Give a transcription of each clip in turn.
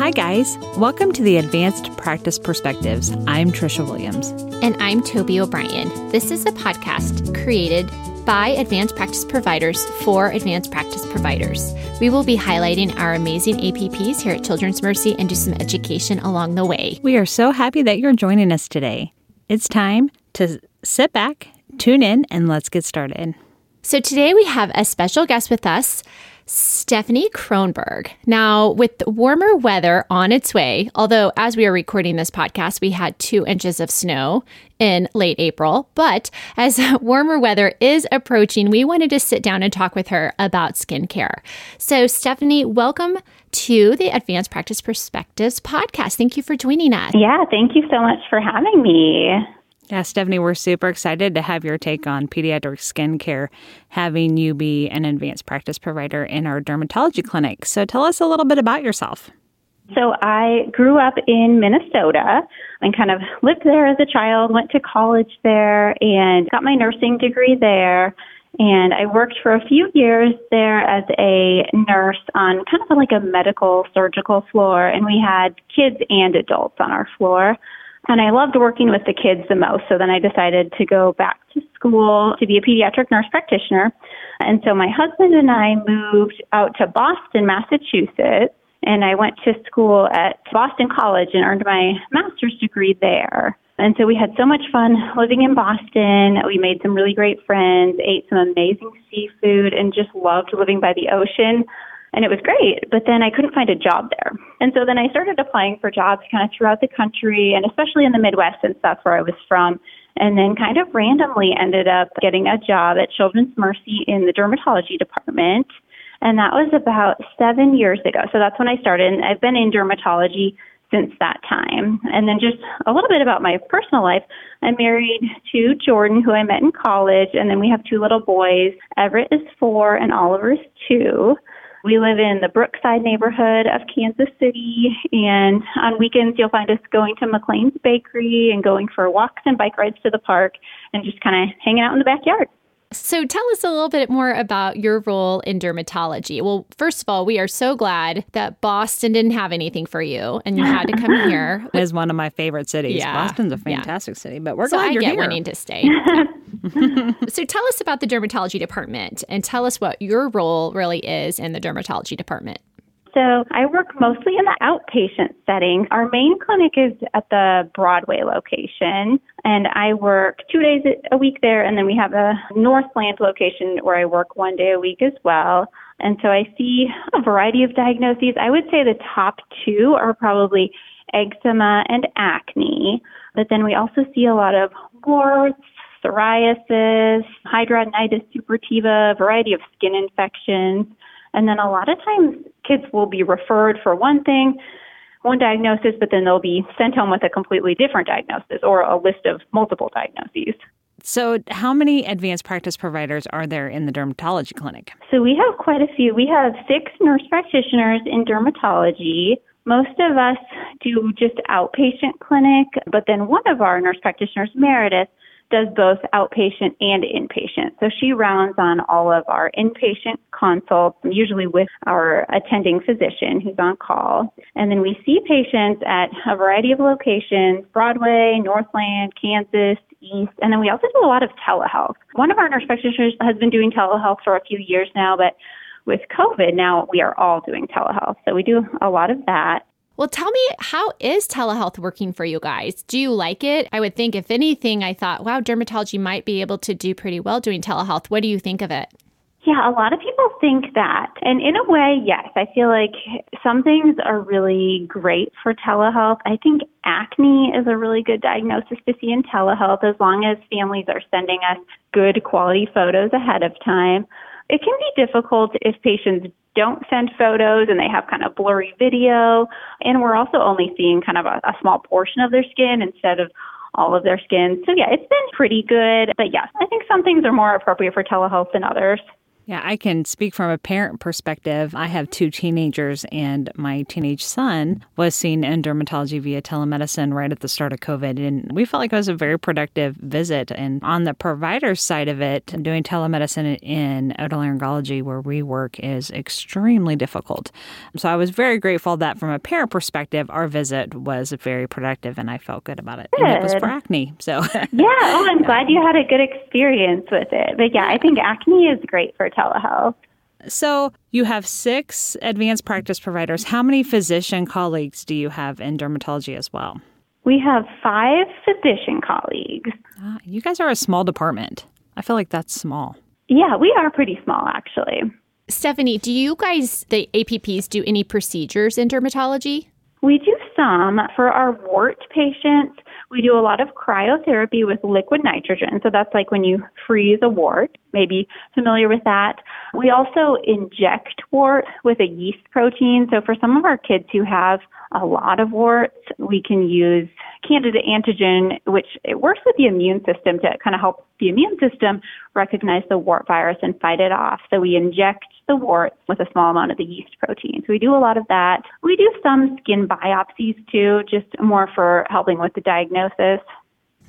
Hi, guys. Welcome to the Advanced Practice Perspectives. I'm Trisha Williams. And I'm Toby O'Brien. This is a podcast created by advanced practice providers for advanced practice providers. We will be highlighting our amazing APPs here at Children's Mercy and do some education along the way. We are so happy that you're joining us today. It's time to sit back, tune in, and let's get started. So, today we have a special guest with us. Stephanie Kronberg. Now, with warmer weather on its way, although as we are recording this podcast, we had two inches of snow in late April, but as warmer weather is approaching, we wanted to sit down and talk with her about skincare. So, Stephanie, welcome to the Advanced Practice Perspectives podcast. Thank you for joining us. Yeah, thank you so much for having me. Yeah, Stephanie, we're super excited to have your take on pediatric skincare, having you be an advanced practice provider in our dermatology clinic. So tell us a little bit about yourself. So I grew up in Minnesota and kind of lived there as a child, went to college there and got my nursing degree there. And I worked for a few years there as a nurse on kind of like a medical surgical floor. And we had kids and adults on our floor. And I loved working with the kids the most. So then I decided to go back to school to be a pediatric nurse practitioner. And so my husband and I moved out to Boston, Massachusetts. And I went to school at Boston College and earned my master's degree there. And so we had so much fun living in Boston. We made some really great friends, ate some amazing seafood, and just loved living by the ocean and it was great. But then I couldn't find a job there. And so then I started applying for jobs kind of throughout the country and especially in the Midwest and stuff where I was from. And then kind of randomly ended up getting a job at Children's Mercy in the dermatology department. And that was about seven years ago. So that's when I started. And I've been in dermatology since that time. And then just a little bit about my personal life. I'm married to Jordan, who I met in college, and then we have two little boys. Everett is four and Oliver is two. We live in the Brookside neighborhood of Kansas City, and on weekends you'll find us going to McLain's Bakery and going for walks and bike rides to the park and just kind of hanging out in the backyard. So, tell us a little bit more about your role in dermatology. Well, first of all, we are so glad that Boston didn't have anything for you and you had to come here. It is one of my favorite cities. Yeah. Boston's a fantastic yeah. city, but we're so glad I you're get here. wanting to stay. so, tell us about the dermatology department and tell us what your role really is in the dermatology department. So I work mostly in the outpatient setting. Our main clinic is at the Broadway location, and I work two days a week there, and then we have a Northland location where I work one day a week as well. And so I see a variety of diagnoses. I would say the top two are probably eczema and acne, but then we also see a lot of warts, psoriasis, hidradenitis suppurativa, a variety of skin infections. And then a lot of times kids will be referred for one thing, one diagnosis, but then they'll be sent home with a completely different diagnosis or a list of multiple diagnoses. So, how many advanced practice providers are there in the dermatology clinic? So, we have quite a few. We have six nurse practitioners in dermatology. Most of us do just outpatient clinic, but then one of our nurse practitioners, Meredith, does both outpatient and inpatient. So she rounds on all of our inpatient consults, usually with our attending physician who's on call. And then we see patients at a variety of locations, Broadway, Northland, Kansas, East, and then we also do a lot of telehealth. One of our nurse practitioners has been doing telehealth for a few years now, but with COVID, now we are all doing telehealth. So we do a lot of that. Well, tell me, how is telehealth working for you guys? Do you like it? I would think, if anything, I thought, wow, dermatology might be able to do pretty well doing telehealth. What do you think of it? Yeah, a lot of people think that. And in a way, yes, I feel like some things are really great for telehealth. I think acne is a really good diagnosis to see in telehealth as long as families are sending us good quality photos ahead of time. It can be difficult if patients don't send photos and they have kind of blurry video. And we're also only seeing kind of a, a small portion of their skin instead of all of their skin. So, yeah, it's been pretty good. But yes, I think some things are more appropriate for telehealth than others. Yeah, I can speak from a parent perspective. I have two teenagers, and my teenage son was seen in dermatology via telemedicine right at the start of COVID. And we felt like it was a very productive visit. And on the provider side of it, doing telemedicine in otolaryngology, where we work, is extremely difficult. So I was very grateful that from a parent perspective, our visit was very productive and I felt good about it. Good. And it was for acne. So, yeah. Oh, I'm glad you had a good experience with it. But yeah, I think acne is great for telehealth. So you have six advanced practice providers. How many physician colleagues do you have in dermatology as well? We have five physician colleagues. Ah, you guys are a small department. I feel like that's small. Yeah, we are pretty small actually. Stephanie, do you guys, the APPs, do any procedures in dermatology? We do some. For our wart patients, we do a lot of cryotherapy with liquid nitrogen. So that's like when you freeze a wart, maybe familiar with that. We also inject wart with a yeast protein. So for some of our kids who have a lot of warts, we can use candida antigen, which it works with the immune system to kind of help the immune system recognize the wart virus and fight it off. So we inject the warts with a small amount of the yeast protein. So we do a lot of that. We do some skin biopsies too, just more for helping with the diagnosis.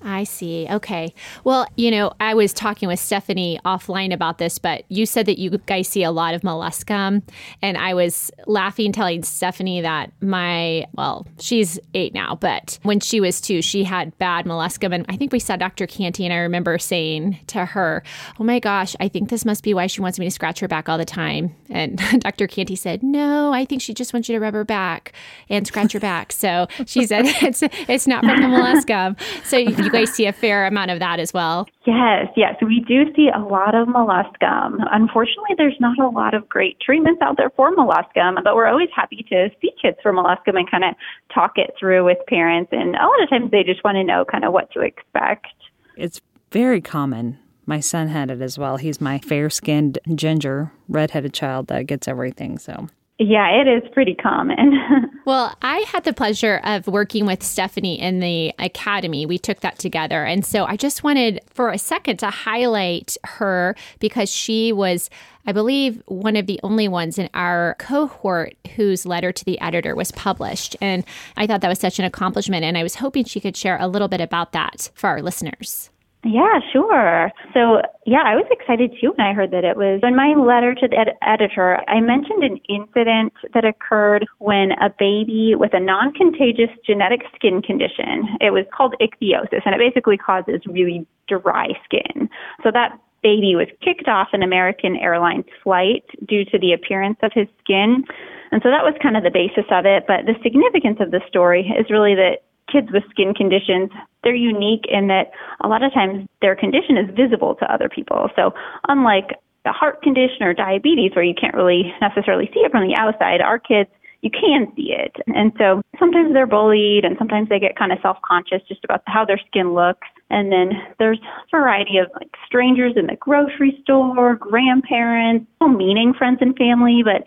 I see. Okay. Well, you know, I was talking with Stephanie offline about this, but you said that you guys see a lot of molluscum. And I was laughing, telling Stephanie that my, well, she's eight now, but when she was two, she had bad molluscum. And I think we saw Dr. Canty, and I remember saying to her, Oh my gosh, I think this must be why she wants me to scratch her back all the time. And Dr. Canty said, No, I think she just wants you to rub her back and scratch her back. So she said, It's, it's not from the molluscum. So you you guys see a fair amount of that as well. Yes, yes, we do see a lot of molluscum. Unfortunately, there's not a lot of great treatments out there for molluscum, but we're always happy to see kids for molluscum and kind of talk it through with parents. And a lot of times they just want to know kind of what to expect. It's very common. My son had it as well. He's my fair skinned, ginger, redheaded child that gets everything. So yeah, it is pretty common. well, I had the pleasure of working with Stephanie in the academy. We took that together. And so I just wanted for a second to highlight her because she was, I believe, one of the only ones in our cohort whose letter to the editor was published. And I thought that was such an accomplishment. And I was hoping she could share a little bit about that for our listeners. Yeah, sure. So, yeah, I was excited too when I heard that it was in my letter to the ed- editor. I mentioned an incident that occurred when a baby with a non contagious genetic skin condition, it was called ichthyosis, and it basically causes really dry skin. So, that baby was kicked off an American Airlines flight due to the appearance of his skin. And so that was kind of the basis of it. But the significance of the story is really that kids with skin conditions, they're unique in that a lot of times their condition is visible to other people. So unlike a heart condition or diabetes where you can't really necessarily see it from the outside, our kids you can see it. And so sometimes they're bullied and sometimes they get kind of self-conscious just about how their skin looks. And then there's a variety of like strangers in the grocery store, grandparents, meaning friends and family, but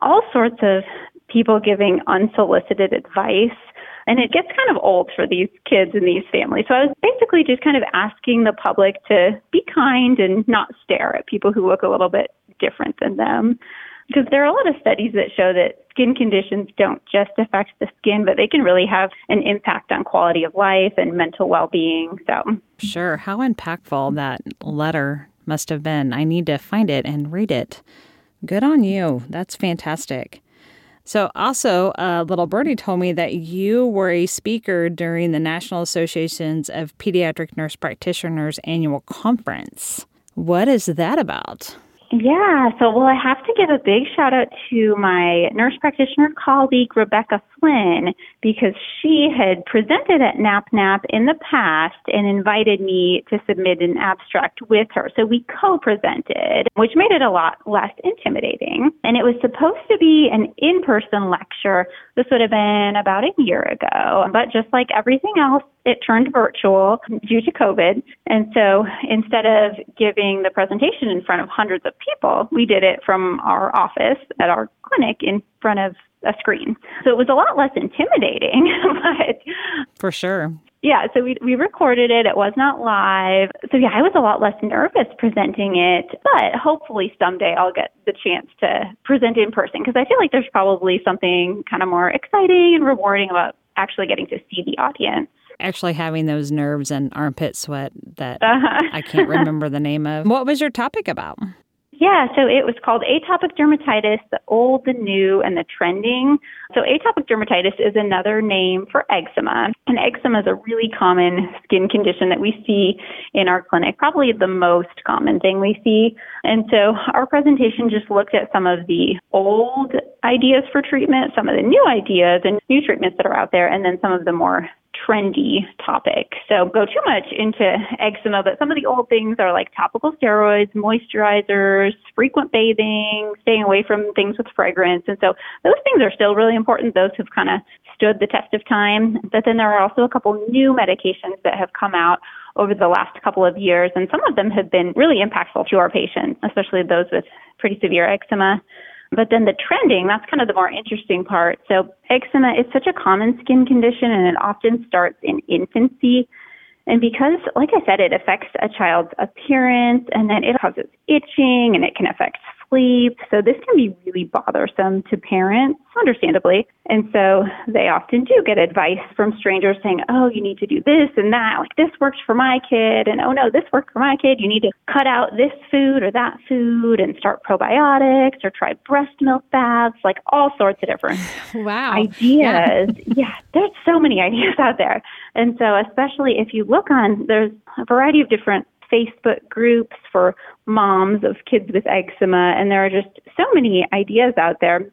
all sorts of people giving unsolicited advice and it gets kind of old for these kids and these families. So I was basically just kind of asking the public to be kind and not stare at people who look a little bit different than them. Because there are a lot of studies that show that skin conditions don't just affect the skin, but they can really have an impact on quality of life and mental well being. So, sure. How impactful that letter must have been. I need to find it and read it. Good on you. That's fantastic. So, also, uh, little birdie told me that you were a speaker during the National Associations of Pediatric Nurse Practitioners annual conference. What is that about? Yeah, so well, I have to give a big shout out to my nurse practitioner colleague, Rebecca Flynn, because she had presented at NAPNAP in the past and invited me to submit an abstract with her. So we co presented, which made it a lot less intimidating. And it was supposed to be an in person lecture. This would have been about a year ago. But just like everything else, it turned virtual due to COVID. And so instead of giving the presentation in front of hundreds of people, we did it from our office at our clinic in front of a screen. So it was a lot less intimidating, but for sure. yeah, so we we recorded it. It was not live. So yeah, I was a lot less nervous presenting it, but hopefully someday I'll get the chance to present in person because I feel like there's probably something kind of more exciting and rewarding about actually getting to see the audience. Actually, having those nerves and armpit sweat that uh-huh. I can't remember the name of. What was your topic about? Yeah, so it was called atopic dermatitis, the old, the new, and the trending. So atopic dermatitis is another name for eczema. And eczema is a really common skin condition that we see in our clinic, probably the most common thing we see. And so our presentation just looked at some of the old ideas for treatment, some of the new ideas and new treatments that are out there, and then some of the more trendy topic. So go too much into eczema, but some of the old things are like topical steroids, moisturizers, frequent bathing, staying away from things with fragrance. And so those things are still really important. Those have kind of stood the test of time. But then there are also a couple new medications that have come out over the last couple of years, and some of them have been really impactful to our patients, especially those with pretty severe eczema. But then the trending, that's kind of the more interesting part. So eczema is such a common skin condition and it often starts in infancy. And because, like I said, it affects a child's appearance and then it causes itching and it can affect sleep. So this can be really bothersome to parents, understandably. And so they often do get advice from strangers saying, oh, you need to do this and that. Like this works for my kid. And oh no, this worked for my kid. You need to cut out this food or that food and start probiotics or try breast milk baths, like all sorts of different wow. ideas. Yeah. yeah, there's so many ideas out there. And so especially if you look on, there's a variety of different Facebook groups for moms of kids with eczema, and there are just so many ideas out there.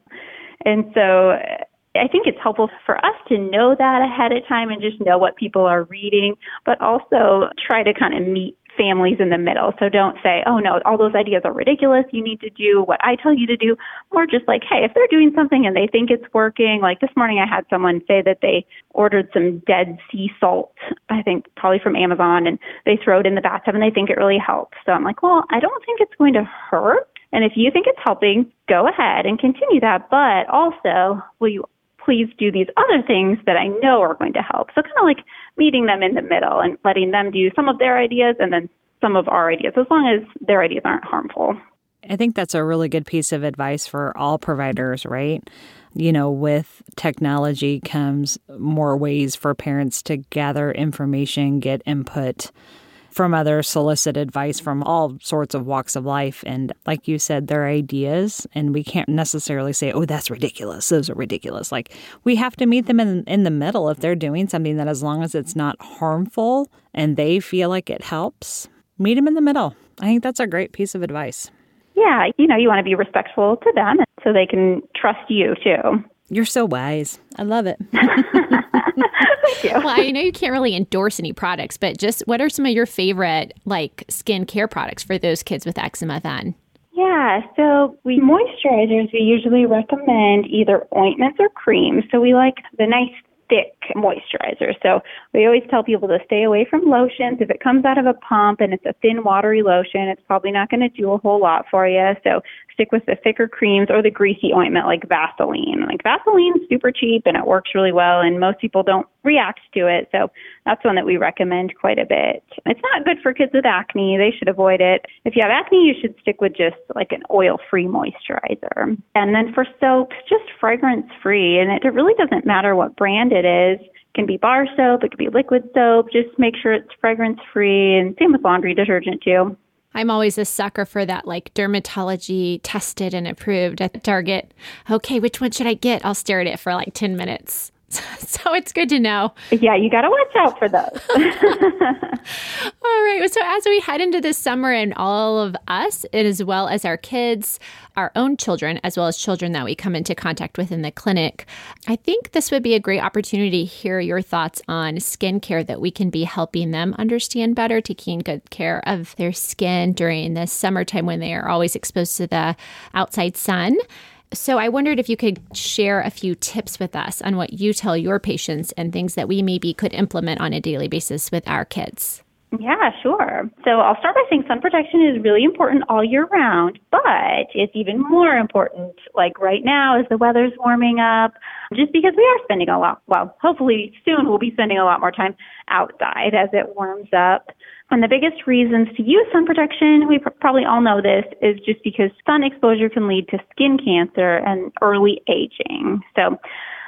And so uh, I think it's helpful for us to know that ahead of time and just know what people are reading, but also try to kind of meet families in the middle. So don't say, oh no, all those ideas are ridiculous. You need to do what I tell you to do. More just like, hey, if they're doing something and they think it's working, like this morning I had someone say that they ordered some dead sea salt, I think probably from Amazon, and they throw it in the bathtub and they think it really helps. So I'm like, well, I don't think it's going to hurt. And if you think it's helping, go ahead and continue that. But also, will you please do these other things that I know are going to help. So kind of like meeting them in the middle and letting them do some of their ideas and then some of our ideas, as long as their ideas aren't harmful. I think that's a really good piece of advice for all providers, right? You know, with technology comes more ways for parents to gather information, get input from others, solicit advice from all sorts of walks of life. And like you said, they're ideas, and we can't necessarily say, oh, that's ridiculous. Those are ridiculous. Like we have to meet them in, in the middle if they're doing something that, as long as it's not harmful and they feel like it helps, meet them in the middle. I think that's a great piece of advice. Yeah, you know, you want to be respectful to them so they can trust you too. You're so wise. I love it. Thank you. Well, I know you can't really endorse any products, but just what are some of your favorite like skincare products for those kids with eczema then? Yeah, so we moisturizers we usually recommend either ointments or creams. So we like the nice thick moisturizer. So we always tell people to stay away from lotions. If it comes out of a pump and it's a thin, watery lotion, it's probably not going to do a whole lot for you. So stick with the thicker creams or the greasy ointment like Vaseline. Like Vaseline's super cheap and it works really well, and most people don't react to it. So that's one that we recommend quite a bit. It's not good for kids with acne. They should avoid it. If you have acne, you should stick with just like an oil free moisturizer. And then for soaps, just fragrance free. And it really doesn't matter what brand it is. It can be bar soap, it could be liquid soap. Just make sure it's fragrance free. And same with laundry detergent too. I'm always a sucker for that, like dermatology tested and approved at Target. Okay, which one should I get? I'll stare at it for like 10 minutes. So it's good to know. Yeah, you got to watch out for those. all right. So as we head into this summer and all of us, as well as our kids, our own children, as well as children that we come into contact with in the clinic, I think this would be a great opportunity to hear your thoughts on skincare that we can be helping them understand better, taking good care of their skin during the summertime when they are always exposed to the outside sun. So I wondered if you could share a few tips with us on what you tell your patients and things that we maybe could implement on a daily basis with our kids. Yeah, sure. So I'll start by saying sun protection is really important all year round, but it's even more important like right now as the weather's warming up, just because we are spending a lot, well, hopefully soon we'll be spending a lot more time outside as it warms up. And the biggest reasons to use sun protection, we pr- probably all know this, is just because sun exposure can lead to skin cancer and early aging. So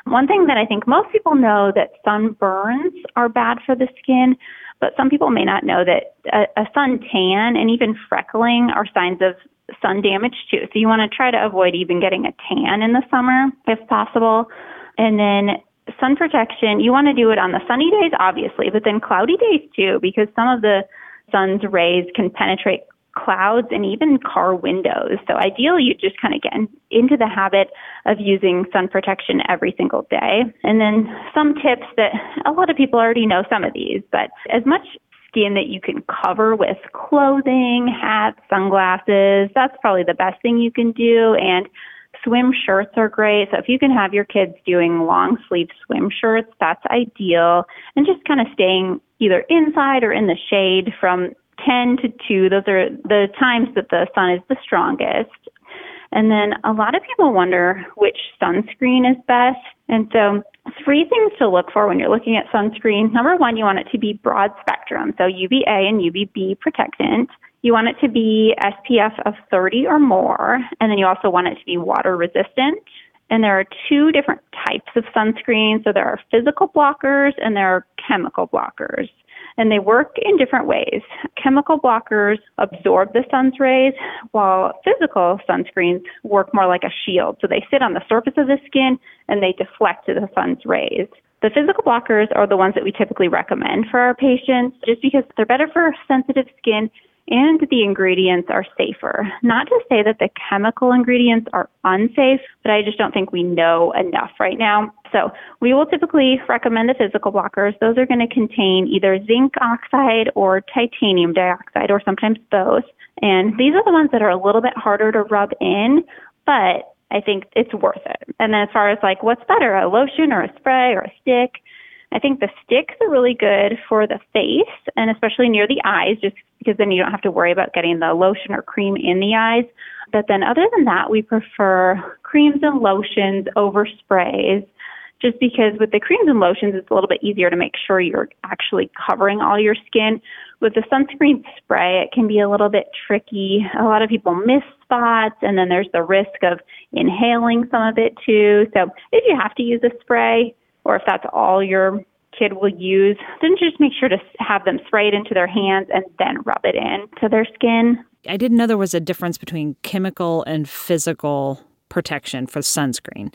one thing that I think most people know that sunburns are bad for the skin, but some people may not know that a, a sun tan and even freckling are signs of sun damage too. So you want to try to avoid even getting a tan in the summer if possible. And then sun protection, you want to do it on the sunny days, obviously, but then cloudy days too, because some of the sun's rays can penetrate clouds and even car windows. So ideally, you just kind of get into the habit of using sun protection every single day. And then some tips that a lot of people already know some of these, but as much skin that you can cover with clothing, hats, sunglasses, that's probably the best thing you can do. And swim shirts are great. So if you can have your kids doing long sleeve swim shirts, that's ideal. And just kind of staying either inside or in the shade from 10 to 2. Those are the times that the sun is the strongest. And then a lot of people wonder which sunscreen is best. And so, three things to look for when you're looking at sunscreen. Number one, you want it to be broad spectrum, so UVA and UVB protectant. You want it to be SPF of 30 or more, and then you also want it to be water resistant. And there are two different types of sunscreen. So there are physical blockers and there are chemical blockers and they work in different ways. Chemical blockers absorb the sun's rays, while physical sunscreens work more like a shield. So they sit on the surface of the skin and they deflect the sun's rays. The physical blockers are the ones that we typically recommend for our patients just because they're better for sensitive skin and the ingredients are safer. Not to say that the chemical ingredients are unsafe, but I just don't think we know enough right now. So we will typically recommend the physical blockers. Those are going to contain either zinc oxide or titanium dioxide or sometimes both. And these are the ones that are a little bit harder to rub in, but I think it's worth it. And then as far as like what's better, a lotion or a spray or a stick, I think the sticks are really good for the face and especially near the eyes, just because then you don't have to worry about getting the lotion or cream in the eyes. But then other than that, we prefer creams and lotions over sprays just because with the creams and lotions, it's a little bit easier to make sure you're actually covering all your skin. With the sunscreen spray, it can be a little bit tricky. A lot of people miss spots, and then there's the risk of inhaling some of it too. So if you have to use a spray, or if that's all your kid will use, then just make sure to have them spray it into their hands and then rub it in to their skin. I didn't know there was a difference between chemical and physical protection for sunscreen.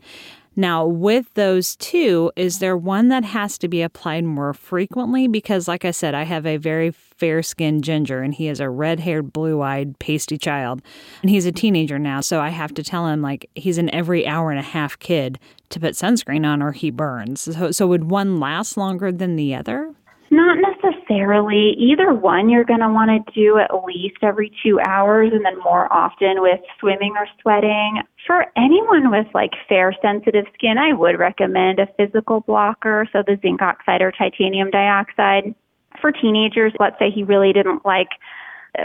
Now, with those two, is there one that has to be applied more frequently? Because, like I said, I have a very fair skinned ginger and he is a red haired, blue eyed, pasty child. And he's a teenager now. So I have to tell him, like, he's an every hour and a half kid to put sunscreen on or he burns. So, so would one last longer than the other? Not necessarily. Either one you're going to want to do at least every two hours and then more often with swimming or sweating. For anyone with like fair sensitive skin, I would recommend a physical blocker, so the zinc oxide or titanium dioxide. For teenagers, let's say he really didn't like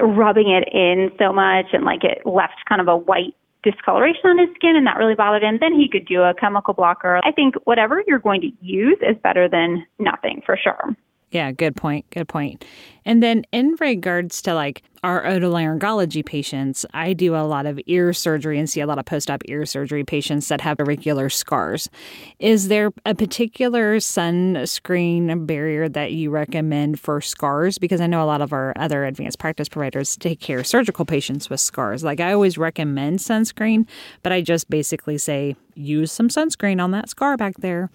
rubbing it in so much and like it left kind of a white discoloration on his skin and that really bothered him, then he could do a chemical blocker. I think whatever you're going to use is better than nothing for sure. Yeah, good point. Good point. And then in regards to like our otolaryngology patients, I do a lot of ear surgery and see a lot of post-op ear surgery patients that have auricular scars. Is there a particular sunscreen barrier that you recommend for scars? Because I know a lot of our other advanced practice providers take care of surgical patients with scars. Like I always recommend sunscreen, but I just basically say use some sunscreen on that scar back there.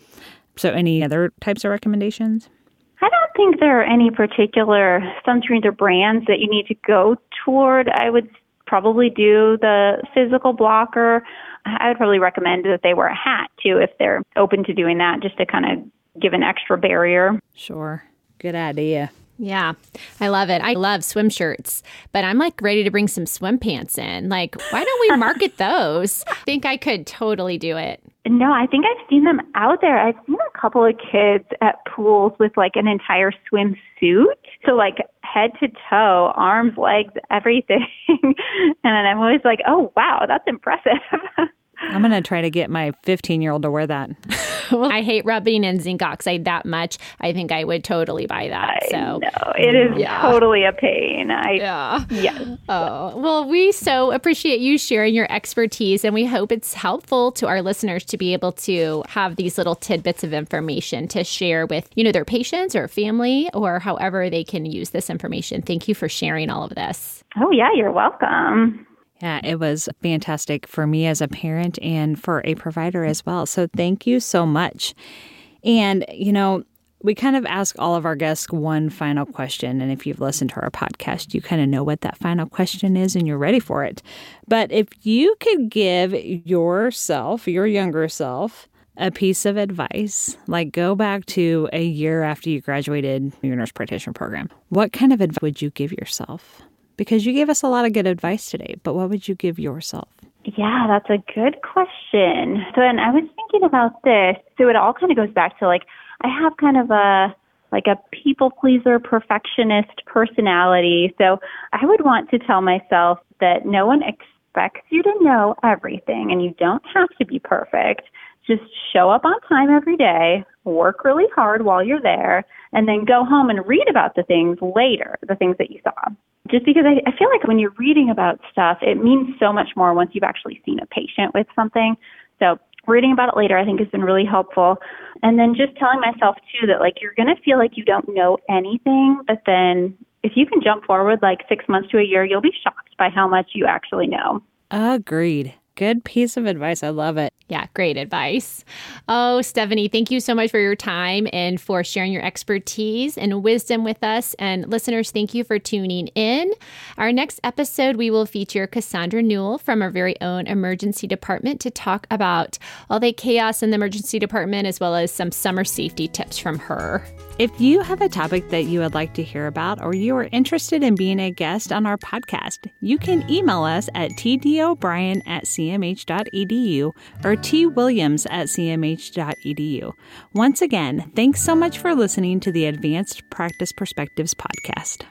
So any other types of recommendations? I don't think there are any particular sunscreens or brands that you need to go toward. I would probably do the physical blocker. I would probably recommend that they wear a hat too if they're open to doing that, just to kind of give an extra barrier. Sure. Good idea. Yeah, I love it. I love swim shirts, but I'm like ready to bring some swim pants in. Like, why don't we market those? I think I could totally do it. No, I think I've seen them out there. I've seen a couple of kids at pools with like an entire swimsuit. So like head to toe, arms, legs, everything. and I'm always like, oh wow, that's impressive. I'm going to try to get my 15 year old to wear that. I hate rubbing in zinc oxide that much. I think I would totally buy that. I so know. it is yeah. totally a pain. I, yeah. Yes. Oh, well, we so appreciate you sharing your expertise, and we hope it's helpful to our listeners to be able to have these little tidbits of information to share with, you know, their patients or family or however they can use this information. Thank you for sharing all of this. Oh, yeah, you're welcome. Yeah, it was fantastic for me as a parent and for a provider as well. So thank you so much. And, you know, we kind of ask all of our guests one final question. And if you've listened to our podcast, you kind of know what that final question is and you're ready for it. But if you could give yourself, your younger self, a piece of advice, like go back to a year after you graduated your nurse practitioner program, what kind of advice would you give yourself? Because you gave us a lot of good advice today, but what would you give yourself? Yeah, that's a good question. So, and I was thinking about this. So it all kind of goes back to like, I have kind of a, like a people pleaser, perfectionist personality. So I would want to tell myself that no one expects you to know everything and you don't have to be perfect. Just show up on time every day, work really hard while you're there, and then go home and read about the things later, the things that you saw just because I, I feel like when you're reading about stuff, it means so much more once you've actually seen a patient with something. So reading about it later, I think has been really helpful. And then just telling myself too that like you're going to feel like you don't know anything, but then if you can jump forward like six months to a year, you'll be shocked by how much you actually know. Agreed. Good piece of advice. I love it. Yeah, great advice. Oh, Stephanie, thank you so much for your time and for sharing your expertise and wisdom with us. And listeners, thank you for tuning in. Our next episode, we will feature Cassandra Newell from our very own emergency department to talk about all the chaos in the emergency department as well as some summer safety tips from her. If you have a topic that you would like to hear about or you are interested in being a guest on our podcast, you can email us at tdobrien at cmh.edu or twilliams at cmh.edu. Once again, thanks so much for listening to the Advanced Practice Perspectives podcast.